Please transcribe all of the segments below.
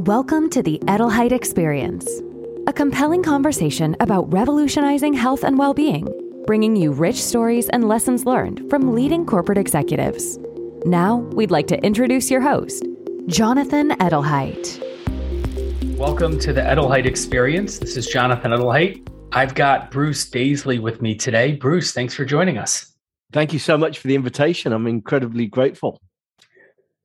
Welcome to the Edelheit Experience, a compelling conversation about revolutionizing health and well being, bringing you rich stories and lessons learned from leading corporate executives. Now, we'd like to introduce your host, Jonathan Edelheit. Welcome to the Edelheit Experience. This is Jonathan Edelheit. I've got Bruce Daisley with me today. Bruce, thanks for joining us. Thank you so much for the invitation. I'm incredibly grateful.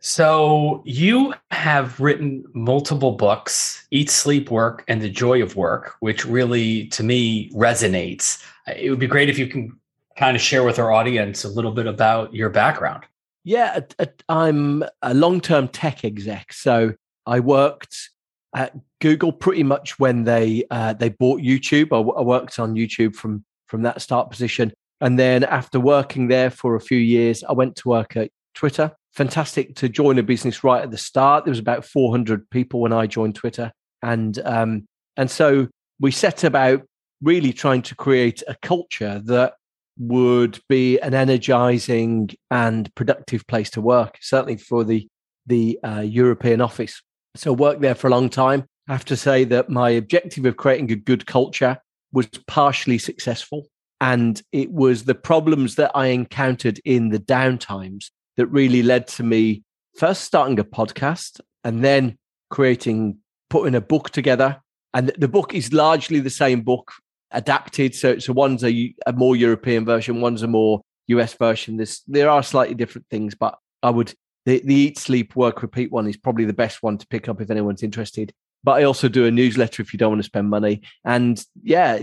So, you have written multiple books, Eat, Sleep, Work, and The Joy of Work, which really, to me, resonates. It would be great if you can kind of share with our audience a little bit about your background. Yeah, I'm a long term tech exec. So, I worked at Google pretty much when they uh, they bought YouTube. I, I worked on YouTube from from that start position, and then after working there for a few years, I went to work at Twitter fantastic to join a business right at the start. There was about 400 people when I joined Twitter, and um, and so we set about really trying to create a culture that would be an energizing and productive place to work. Certainly for the the uh, European office. So worked there for a long time. I have to say that my objective of creating a good culture was partially successful. And it was the problems that I encountered in the downtimes that really led to me first starting a podcast and then creating, putting a book together. And the book is largely the same book adapted. So, so one's a, a more European version, one's a more US version. There's, there are slightly different things, but I would, the, the Eat, Sleep, Work, Repeat one is probably the best one to pick up if anyone's interested but I also do a newsletter if you don't want to spend money. And yeah,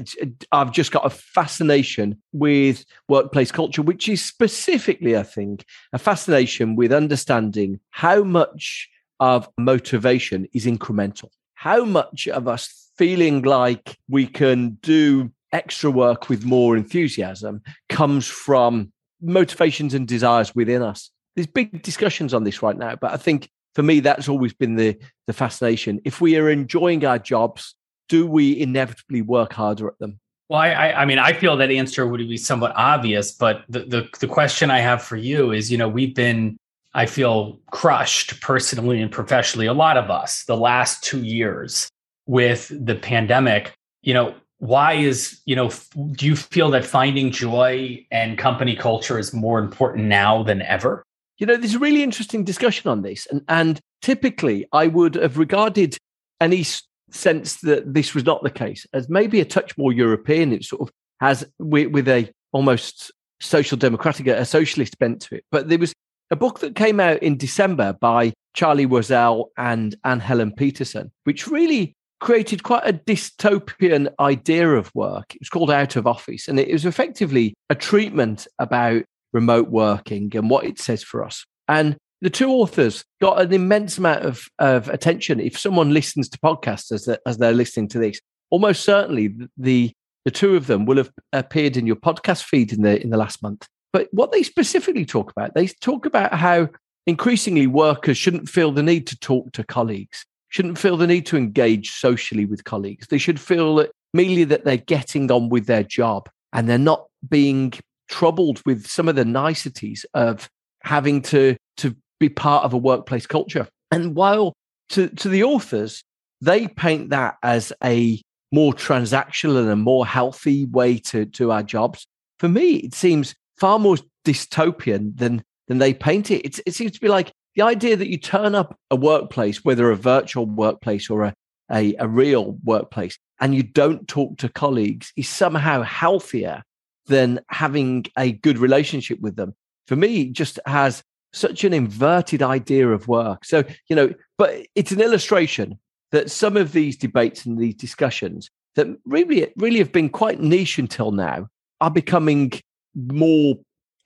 I've just got a fascination with workplace culture, which is specifically, I think, a fascination with understanding how much of motivation is incremental, how much of us feeling like we can do extra work with more enthusiasm comes from motivations and desires within us. There's big discussions on this right now, but I think for me, that's always been the the fascination. If we are enjoying our jobs, do we inevitably work harder at them? Well, I, I mean, I feel that answer would be somewhat obvious, but the, the the question I have for you is, you know, we've been, I feel, crushed personally and professionally, a lot of us, the last two years with the pandemic. You know, why is you know, do you feel that finding joy and company culture is more important now than ever? You know, there's a really interesting discussion on this. And, and typically, I would have regarded any sense that this was not the case as maybe a touch more European. It sort of has, with, with a almost social democratic, a socialist bent to it. But there was a book that came out in December by Charlie Warzel and Anne Helen Petersen, which really created quite a dystopian idea of work. It was called Out of Office, and it was effectively a treatment about remote working and what it says for us. And the two authors got an immense amount of, of attention. If someone listens to podcasts as they're, as they're listening to this, almost certainly the the two of them will have appeared in your podcast feed in the in the last month. But what they specifically talk about, they talk about how increasingly workers shouldn't feel the need to talk to colleagues, shouldn't feel the need to engage socially with colleagues. They should feel that merely that they're getting on with their job and they're not being troubled with some of the niceties of having to to be part of a workplace culture. And while to, to the authors, they paint that as a more transactional and a more healthy way to do our jobs. For me, it seems far more dystopian than than they paint it. It's, it seems to be like the idea that you turn up a workplace, whether a virtual workplace or a, a, a real workplace, and you don't talk to colleagues is somehow healthier than having a good relationship with them. For me, just has such an inverted idea of work. So, you know, but it's an illustration that some of these debates and these discussions that really, really have been quite niche until now are becoming more,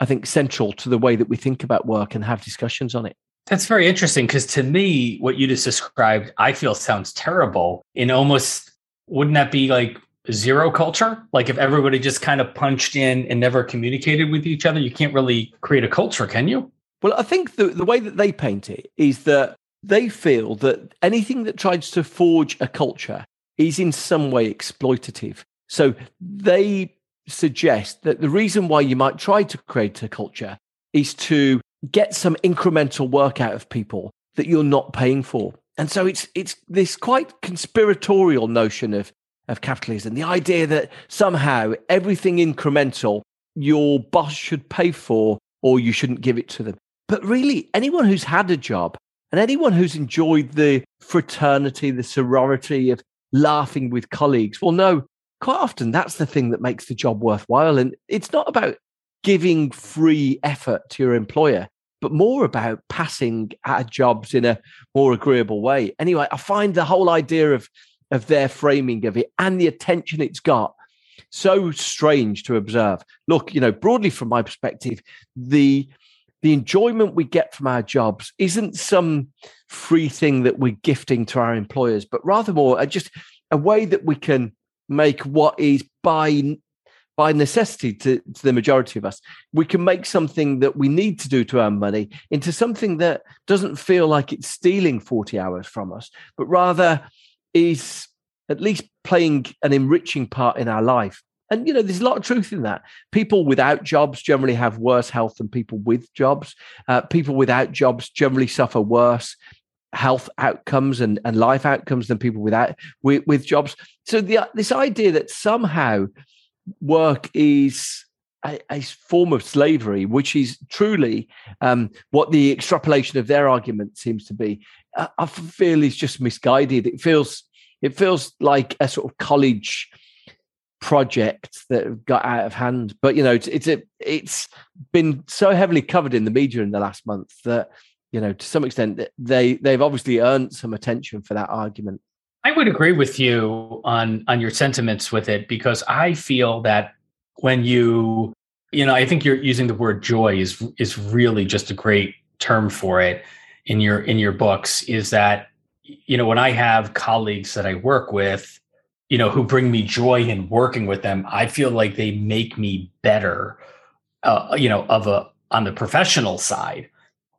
I think, central to the way that we think about work and have discussions on it. That's very interesting because to me, what you just described, I feel sounds terrible. In almost, wouldn't that be like zero culture? Like if everybody just kind of punched in and never communicated with each other, you can't really create a culture, can you? Well, I think the, the way that they paint it is that they feel that anything that tries to forge a culture is in some way exploitative. So they suggest that the reason why you might try to create a culture is to get some incremental work out of people that you're not paying for. And so it's it's this quite conspiratorial notion of of capitalism, the idea that somehow everything incremental your boss should pay for or you shouldn't give it to them. But really, anyone who's had a job and anyone who's enjoyed the fraternity, the sorority of laughing with colleagues will know quite often that's the thing that makes the job worthwhile. And it's not about giving free effort to your employer, but more about passing at jobs in a more agreeable way. Anyway, I find the whole idea of of their framing of it and the attention it's got so strange to observe. Look, you know, broadly from my perspective, the the enjoyment we get from our jobs isn't some free thing that we're gifting to our employers, but rather more just a way that we can make what is by by necessity to, to, the majority of us. We can make something that we need to do to earn money into something that doesn't feel like it's stealing 40 hours from us, but rather is at least playing an enriching part in our life. And you know, there's a lot of truth in that. People without jobs generally have worse health than people with jobs. Uh, people without jobs generally suffer worse health outcomes and, and life outcomes than people without with, with jobs. So the, this idea that somehow work is a, a, form of slavery, which is truly um, what the extrapolation of their argument seems to be, I, feel is just misguided. It feels it feels like a sort of college project that got out of hand. But you know, it's it's, a, it's been so heavily covered in the media in the last month that you know, to some extent, they they've obviously earned some attention for that argument. I would agree with you on on your sentiments with it because I feel that when you you know, I think you're using the word joy is is really just a great term for it in your in your books is that you know, when I have colleagues that I work with, you know, who bring me joy in working with them, I feel like they make me better, uh, you know, of a on the professional side,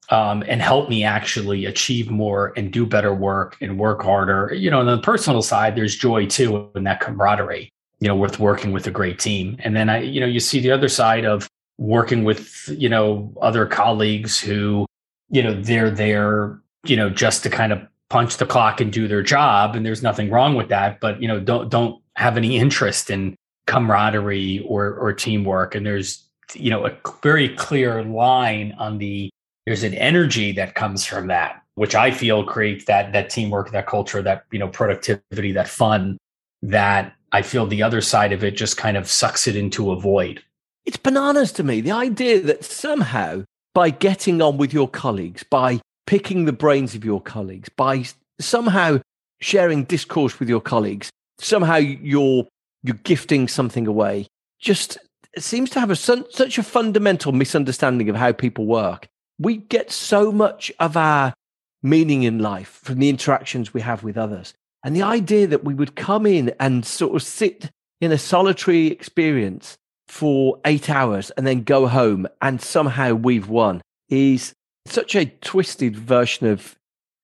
um, and help me actually achieve more and do better work and work harder. You know, on the personal side, there's joy too in that camaraderie. You know, with working with a great team, and then I, you know, you see the other side of working with you know other colleagues who, you know, they're there, you know, just to kind of punch the clock and do their job and there's nothing wrong with that but you know don't don't have any interest in camaraderie or or teamwork. And there's you know a very clear line on the there's an energy that comes from that which i feel creates that that teamwork that culture that you know productivity that fun that i feel the other side of it just kind of sucks it into a void. It's bananas to me. The idea that somehow by getting on with your colleagues by picking the brains of your colleagues, by somehow sharing discourse with your colleagues, somehow you're you're gifting something away. Just seems to have a such a fundamental misunderstanding of how people work. We get so much of our meaning in life from the interactions we have with others. And the idea that we would come in and sort of sit in a solitary experience for eight hours and then go home and somehow we've won is such a twisted version of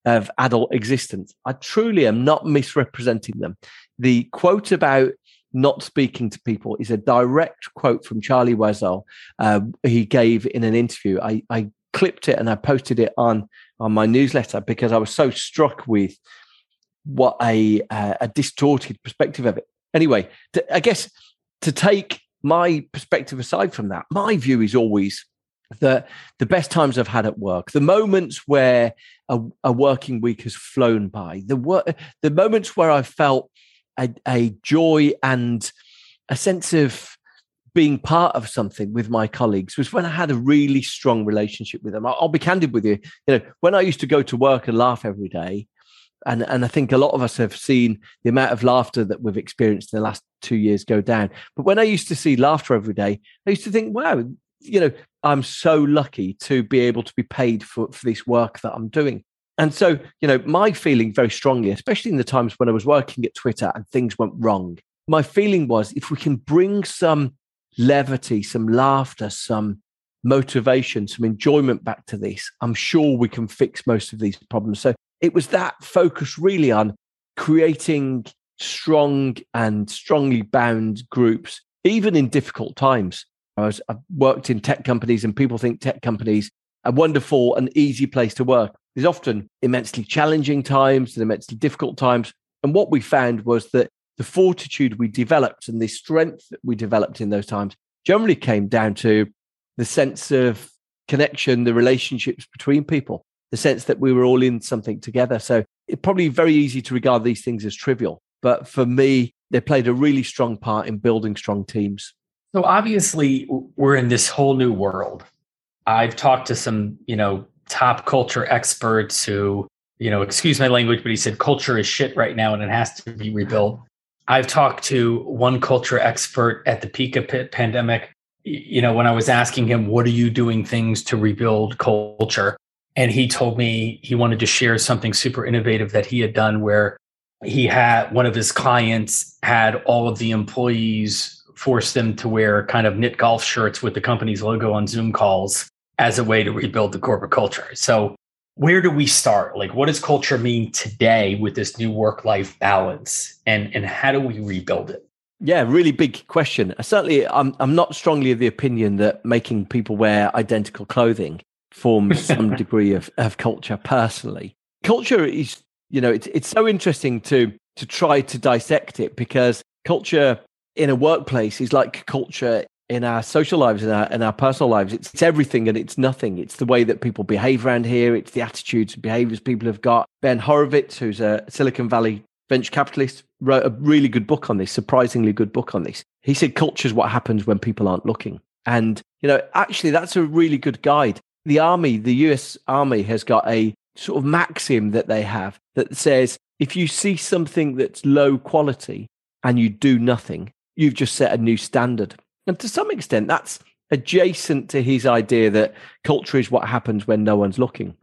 of adult existence. I truly am not misrepresenting them. The quote about not speaking to people is a direct quote from Charlie Warzel. Uh, he gave in an interview. I, I clipped it and I posted it on on my newsletter because I was so struck with what a uh, a distorted perspective of it. Anyway, to, I guess to take my perspective aside from that, my view is always the the best times I've had at work, the moments where a, a working week has flown by, the work, the moments where I felt a, a joy and a sense of being part of something with my colleagues was when I had a really strong relationship with them. I'll, I'll be candid with you. You know, when I used to go to work and laugh every day, and and I think a lot of us have seen the amount of laughter that we've experienced in the last two years go down. But when I used to see laughter every day, I used to think, wow, you know, I'm so lucky to be able to be paid for, for this work that I'm doing. And so, you know, my feeling very strongly, especially in the times when I was working at Twitter and things went wrong, my feeling was if we can bring some levity, some laughter, some motivation, some enjoyment back to this, I'm sure we can fix most of these problems. So it was that focus really on creating strong and strongly bound groups, even in difficult times. I was, I've worked in tech companies, and people think tech companies a wonderful and easy place to work. there's often immensely challenging times and immensely difficult times. And what we found was that the fortitude we developed and the strength that we developed in those times generally came down to the sense of connection, the relationships between people, the sense that we were all in something together. So it's probably very easy to regard these things as trivial. But for me, they played a really strong part in building strong teams. So obviously, we're in this whole new world. I've talked to some, you know, top culture experts who, you know, excuse my language, but he said culture is shit right now and it has to be rebuilt. I've talked to one culture expert at the peak of the pandemic. You know, when I was asking him, what are you doing things to rebuild culture? And he told me he wanted to share something super innovative that he had done where he had one of his clients had all of the employees force them to wear kind of knit golf shirts with the company's logo on Zoom calls as a way to rebuild the corporate culture. So where do we start? Like, what does culture mean today with this new work life balance? And, and how do we rebuild it? Yeah, really big question. Certainly, I'm, I'm not strongly of the opinion that making people wear identical clothing forms some degree of, of culture personally. Culture is, you know, it's, it's so interesting to, to try to dissect it because culture in a workplace is like culture in our social lives and our, in our personal lives. It's, it's everything and it's nothing. It's the way that people behave around here. It's the attitudes and behaviors people have got. Ben Horowitz, who's a Silicon Valley venture capitalist, wrote a really good book on this, surprisingly good book on this. He said culture is what happens when people aren't looking. And, you know, actually, that's a really good guide. The army, the US army has got a sort of maxim that they have that says if you see something that's low quality and you do nothing, you've just set a new standard. And to some extent, that's adjacent to his idea that culture is what happens when no one's looking.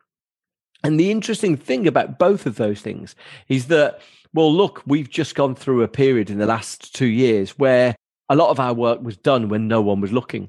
And the interesting thing about both of those things is that, well, look, we've just gone through a period in the last two years where a lot of our work was done when no one was looking.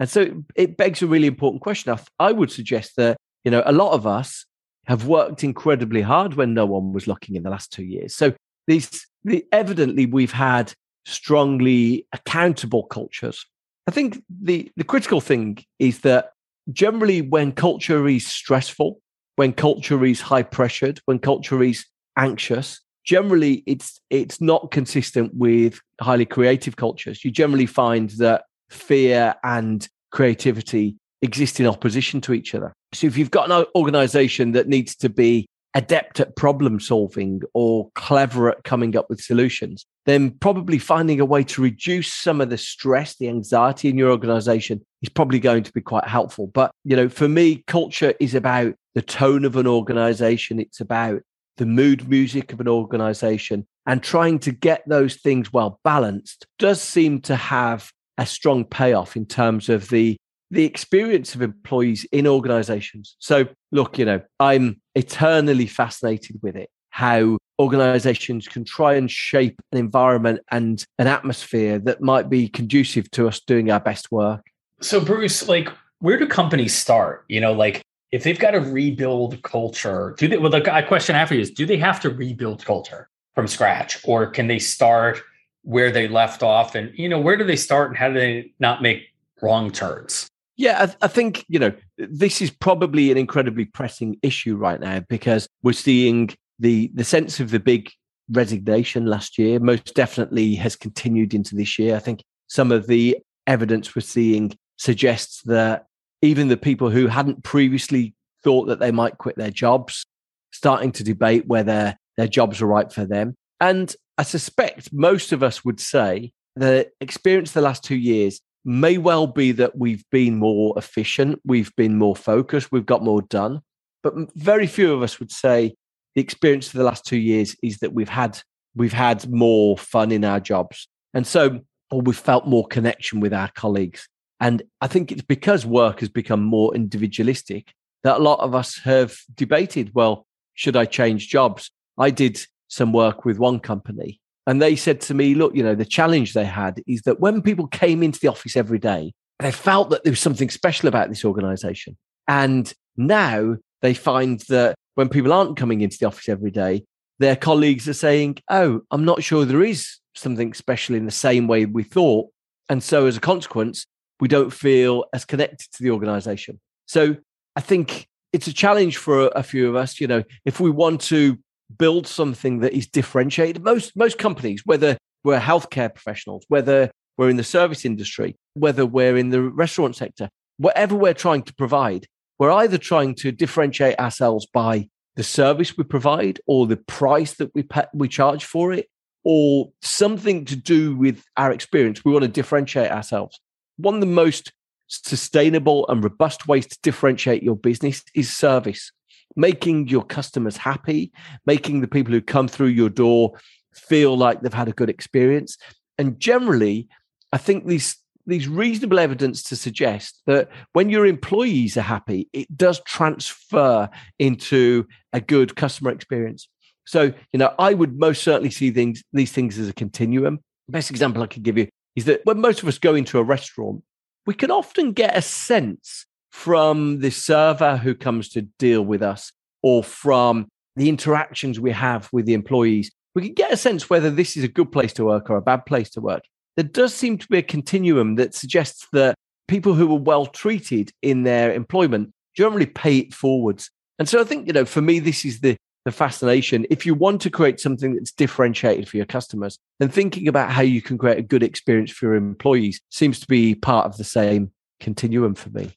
And so it begs a really important question. I would suggest that, you know, a lot of us have worked incredibly hard when no one was looking in the last two years. So these, the, evidently we've had strongly accountable cultures. I think the, the critical thing is that generally when culture is stressful, when culture is high pressured, when culture is anxious, generally it's it's not consistent with highly creative cultures. You generally find that fear and creativity exist in opposition to each other. So if you've got an organization that needs to be adept at problem solving or clever at coming up with solutions, then probably finding a way to reduce some of the stress, the anxiety in your organization is probably going to be quite helpful. But, you know, for me, culture is about the tone of an organization. It's about the mood music of an organization and trying to get those things well balanced does seem to have a strong payoff in terms of the the experience of employees in organizations. So, look, you know, I'm eternally fascinated with it how organizations can try and shape an environment and an atmosphere that might be conducive to us doing our best work. So, Bruce, like, where do companies start? You know, like, if they've got to rebuild culture, do they? Well, the uh, question after you is: Do they have to rebuild culture from scratch, or can they start where they left off? And you know, where do they start, and how do they not make wrong turns? Yeah, I, I, think, you know, this is probably an incredibly pressing issue right now because we're seeing the the sense of the big resignation last year most definitely has continued into this year. I think some of the evidence we're seeing suggests that even the people who hadn't previously thought that they might quit their jobs starting to debate whether their jobs are right for them. And I suspect most of us would say the experience the last two years may well be that we've been more efficient, we've been more focused, we've got more done. But very few of us would say the experience of the last two years is that we've had we've had more fun in our jobs, and so or we've felt more connection with our colleagues. And I think it's because work has become more individualistic that a lot of us have debated, well, should I change jobs? I did some work with one company and they said to me, look, you know, the challenge they had is that when people came into the office every day, they felt that there was something special about this organization. And now they find that when people aren't coming into the office every day, their colleagues are saying, oh, I'm not sure there is something special in the same way we thought. And so as a consequence, we don't feel as connected to the organization. So I think it's a challenge for a few of us. You know, if we want to build something that is differentiated, most most companies, whether we're healthcare professionals, whether we're in the service industry, whether we're in the restaurant sector, whatever we're trying to provide, we're either trying to differentiate ourselves by the service we provide or the price that we pay, we charge for it or something to do with our experience. We want to differentiate ourselves. One of the most sustainable and robust ways to differentiate your business is service, making your customers happy, making the people who come through your door feel like they've had a good experience. And generally, I think these these reasonable evidence to suggest that when your employees are happy, it does transfer into a good customer experience. So, you know, I would most certainly see things these things as a continuum. Best example I could give you is that when most of us go into a restaurant, we can often get a sense from the server who comes to deal with us or from the interactions we have with the employees. We can get a sense whether this is a good place to work or a bad place to work. There does seem to be a continuum that suggests that people who are well treated in their employment generally pay it forwards. And so I think, you know, for me, this is the the fascination. If you want to create something that's differentiated for your customers, then thinking about how you can create a good experience for your employees seems to be part of the same continuum for me.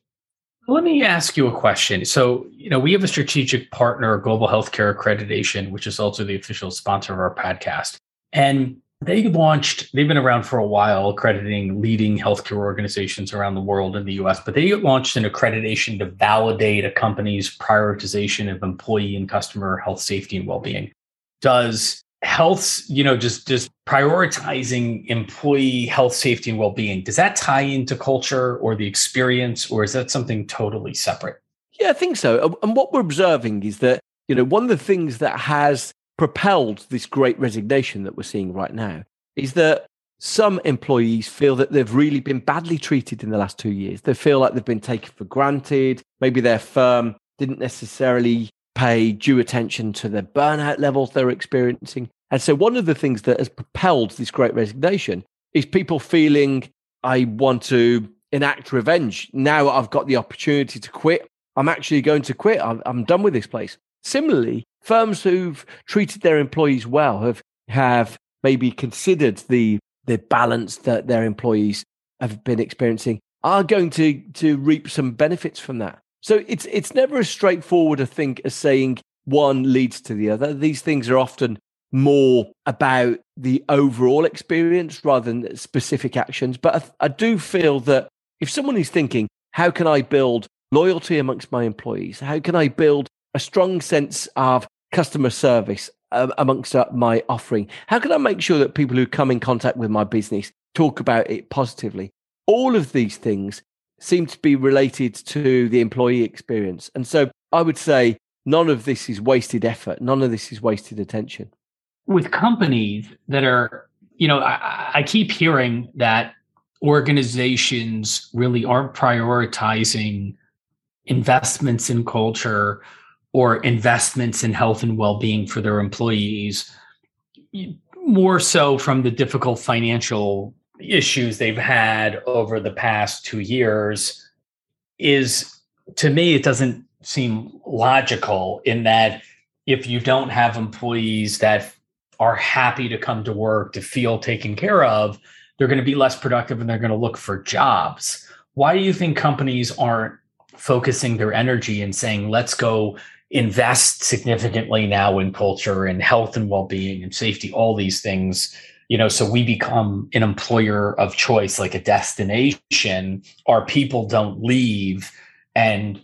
Let me ask you a question. So, you know, we have a strategic partner, Global Healthcare Accreditation, which is also the official sponsor of our podcast. And they launched, they've been around for a while, accrediting leading healthcare organizations around the world in the US, but they launched an accreditation to validate a company's prioritization of employee and customer health, safety, and well being. Does health, you know, just, just prioritizing employee health, safety, and well being, does that tie into culture or the experience, or is that something totally separate? Yeah, I think so. And what we're observing is that, you know, one of the things that has propelled this great resignation that we're seeing right now is that some employees feel that they've really been badly treated in the last two years. They feel like they've been taken for granted. Maybe their firm didn't necessarily pay due attention to the burnout levels they're experiencing. And so, one of the things that has propelled this great resignation is people feeling, I want to enact revenge. Now I've got the opportunity to quit. I'm actually going to quit. I'm, I'm done with this place. Similarly, firms who've treated their employees well have have maybe considered the the balance that their employees have been experiencing are going to to reap some benefits from that. So it's it's never as straightforward a thing as saying one leads to the other. These things are often more about the overall experience rather than specific actions. But I, I do feel that if someone is thinking, how can I build loyalty amongst my employees? How can I build a strong sense of customer service uh, amongst uh, my offering? How can I make sure that people who come in contact with my business talk about it positively? All of these things seem to be related to the employee experience. And so I would say none of this is wasted effort, none of this is wasted attention. With companies that are, you know, I, I keep hearing that organizations really aren't prioritizing investments in culture or investments in health and well-being for their employees more so from the difficult financial issues they've had over the past 2 years is to me it doesn't seem logical in that if you don't have employees that are happy to come to work to feel taken care of they're going to be less productive and they're going to look for jobs. Why do you think companies aren't focusing their energy and saying let's go invest significantly now in culture and health and well-being and safety all these things you know so we become an employer of choice like a destination. Our people don't leave and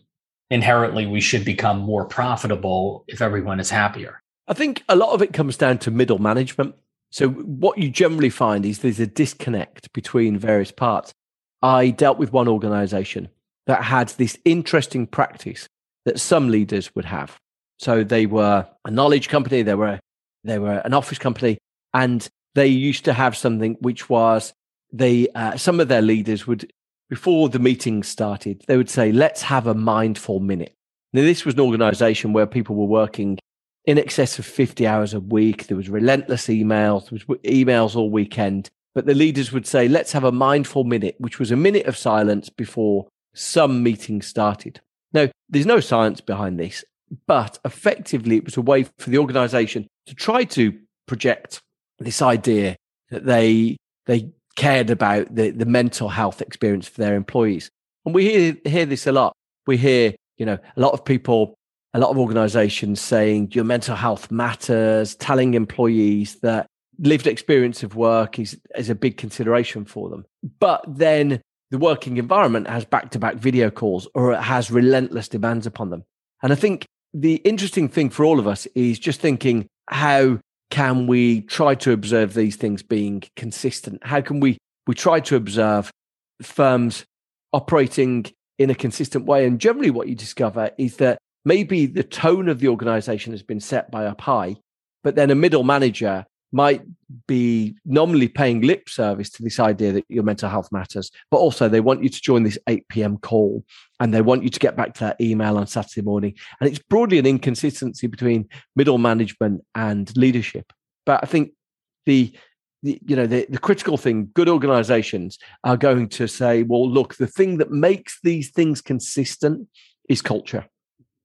inherently we should become more profitable if everyone is happier. I think a lot of it comes down to middle management. So what you generally find is there's a disconnect between various parts. I dealt with one organization that had this interesting practice that some leaders would have. So they were a knowledge company, they were they were an office company, and they used to have something which was they uh, some of their leaders would before the meeting started they would say let's have a mindful minute. Now this was an organization where people were working in excess of 50 hours a week. There was relentless emails, there was emails all weekend. But the leaders would say, let's have a mindful minute, which was a minute of silence before some meeting started. Now, there's no science behind this, but effectively, it was a way for the organization to try to project this idea that they they cared about the, the mental health experience for their employees. And we hear, hear this a lot. We hear, you know, a lot of people, a lot of organizations saying your mental health matters, telling employees that lived experience of work is, is a big consideration for them. But then the working environment has back to back video calls or it has relentless demands upon them. And I think the interesting thing for all of us is just thinking how can we try to observe these things being consistent? How can we we try to observe firms operating in a consistent way? And generally, what you discover is that maybe the tone of the organization has been set by up high, but then a middle manager might be nominally paying lip service to this idea that your mental health matters, but also they want you to join this 8 p.m. call and they want you to get back to that email on Saturday morning. And it's broadly an inconsistency between middle management and leadership. But I think the, the you know the, the critical thing good organizations are going to say well look the thing that makes these things consistent is culture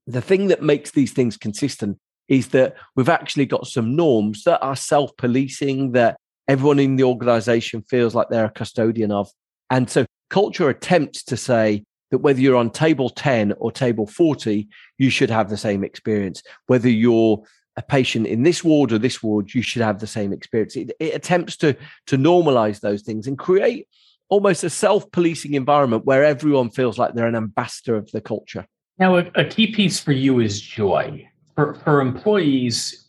the thing that makes these things consistent is that we've actually got some norms that are self policing, that everyone in the organization feels like they're a custodian of. And so culture attempts to say that whether you're on table 10 or table 40, you should have the same experience. Whether you're a patient in this ward or this ward, you should have the same experience. It, it attempts to, to normalize those things and create almost a self policing environment where everyone feels like they're an ambassador of the culture. Now, a, a key piece for you is joy for, for employees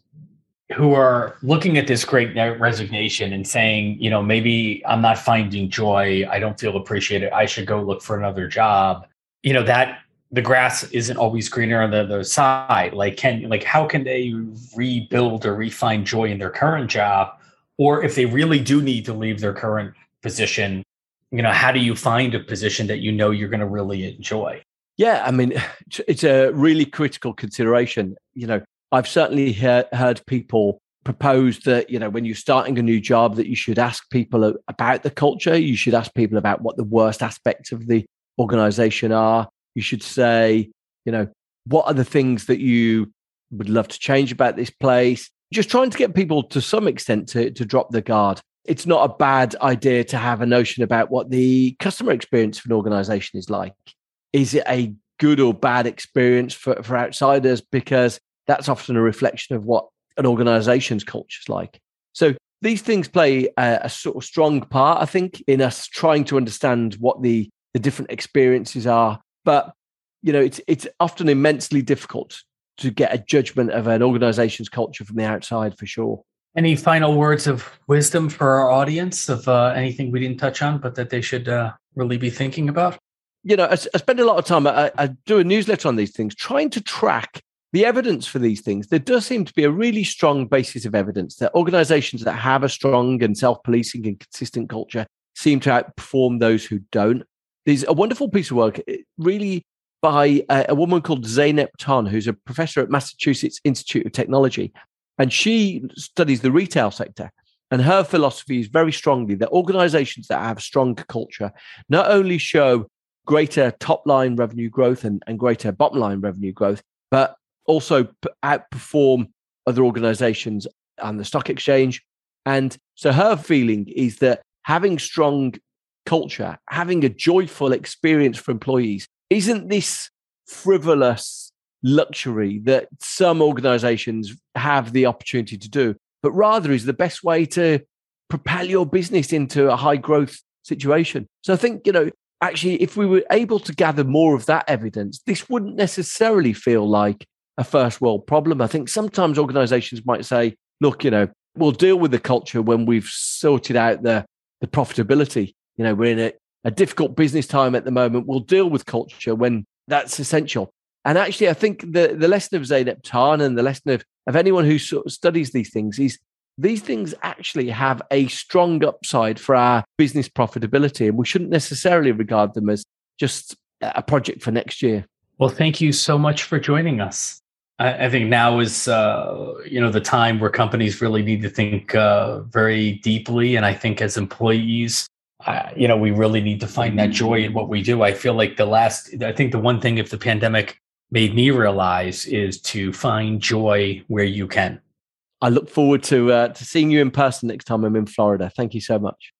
who are looking at this great resignation and saying, you know, maybe I'm not finding joy, I don't feel appreciated, I should go look for another job. You know, that the grass isn't always greener on the other side. Like, can like how can they rebuild or refine joy in their current job? Or if they really do need to leave their current position, you know, how do you find a position that you know you're going to really enjoy? Yeah, I mean, it's a really critical consideration. You know, I've certainly heard, people propose that, you know, when you're starting a new job, that you should ask people about the culture. You should ask people about what the worst aspects of the organization are. You should say, you know, what are the things that you would love to change about this place? Just trying to get people to some extent to, to drop the guard. It's not a bad idea to have a notion about what the customer experience of an organization is like is it a good or bad experience for, for outsiders? Because that's often a reflection of what an organization's culture is like. So these things play a, a, sort of strong part, I think, in us trying to understand what the, the different experiences are. But you know, it's it's often immensely difficult to get a judgment of an organization's culture from the outside for sure. Any final words of wisdom for our audience of uh, anything we didn't touch on, but that they should uh, really be thinking about? You know, I, I spend a lot of time. I, I do a newsletter on these things, trying to track the evidence for these things. There does seem to be a really strong basis of evidence that organizations that have a strong and self-policing and consistent culture seem to outperform those who don't. There's a wonderful piece of work, eh, really by a, a woman called Zeynep Ton, who's a professor at Massachusetts Institute of Technology, and she studies the retail sector. And her philosophy is very strongly that organizations that have strong culture not only show greater top line revenue growth and, and greater bottom line revenue growth, but also outperform other organizations on the stock exchange. And so her feeling is that having strong culture, having a joyful experience for employees, isn't this frivolous luxury that some organizations have the opportunity to do, but rather is the best way to propel your business into a high growth situation. So I think, you know, actually, if we were able to gather more of that evidence, this wouldn't necessarily feel like a first world problem. I think sometimes organizations might say, look, you know, we'll deal with the culture when we've sorted out the, the profitability. You know, we're in a, a difficult business time at the moment. We'll deal with culture when that's essential. And actually, I think the, the lesson of Zeynep Ton and the lesson of, of anyone who sort of studies these things is these things actually have a strong upside for our business profitability. And we shouldn't necessarily regard them as just a project for next year. Well, thank you so much for joining us. I, think now is, uh, you know, the time where companies really need to think uh, very deeply. And I think as employees, uh, you know, we really need to find that joy in what we do. I feel like the last, I think the one thing if the pandemic made me realize is to find joy where you can. I look forward to uh, to seeing you in person next time I'm in Florida. Thank you so much.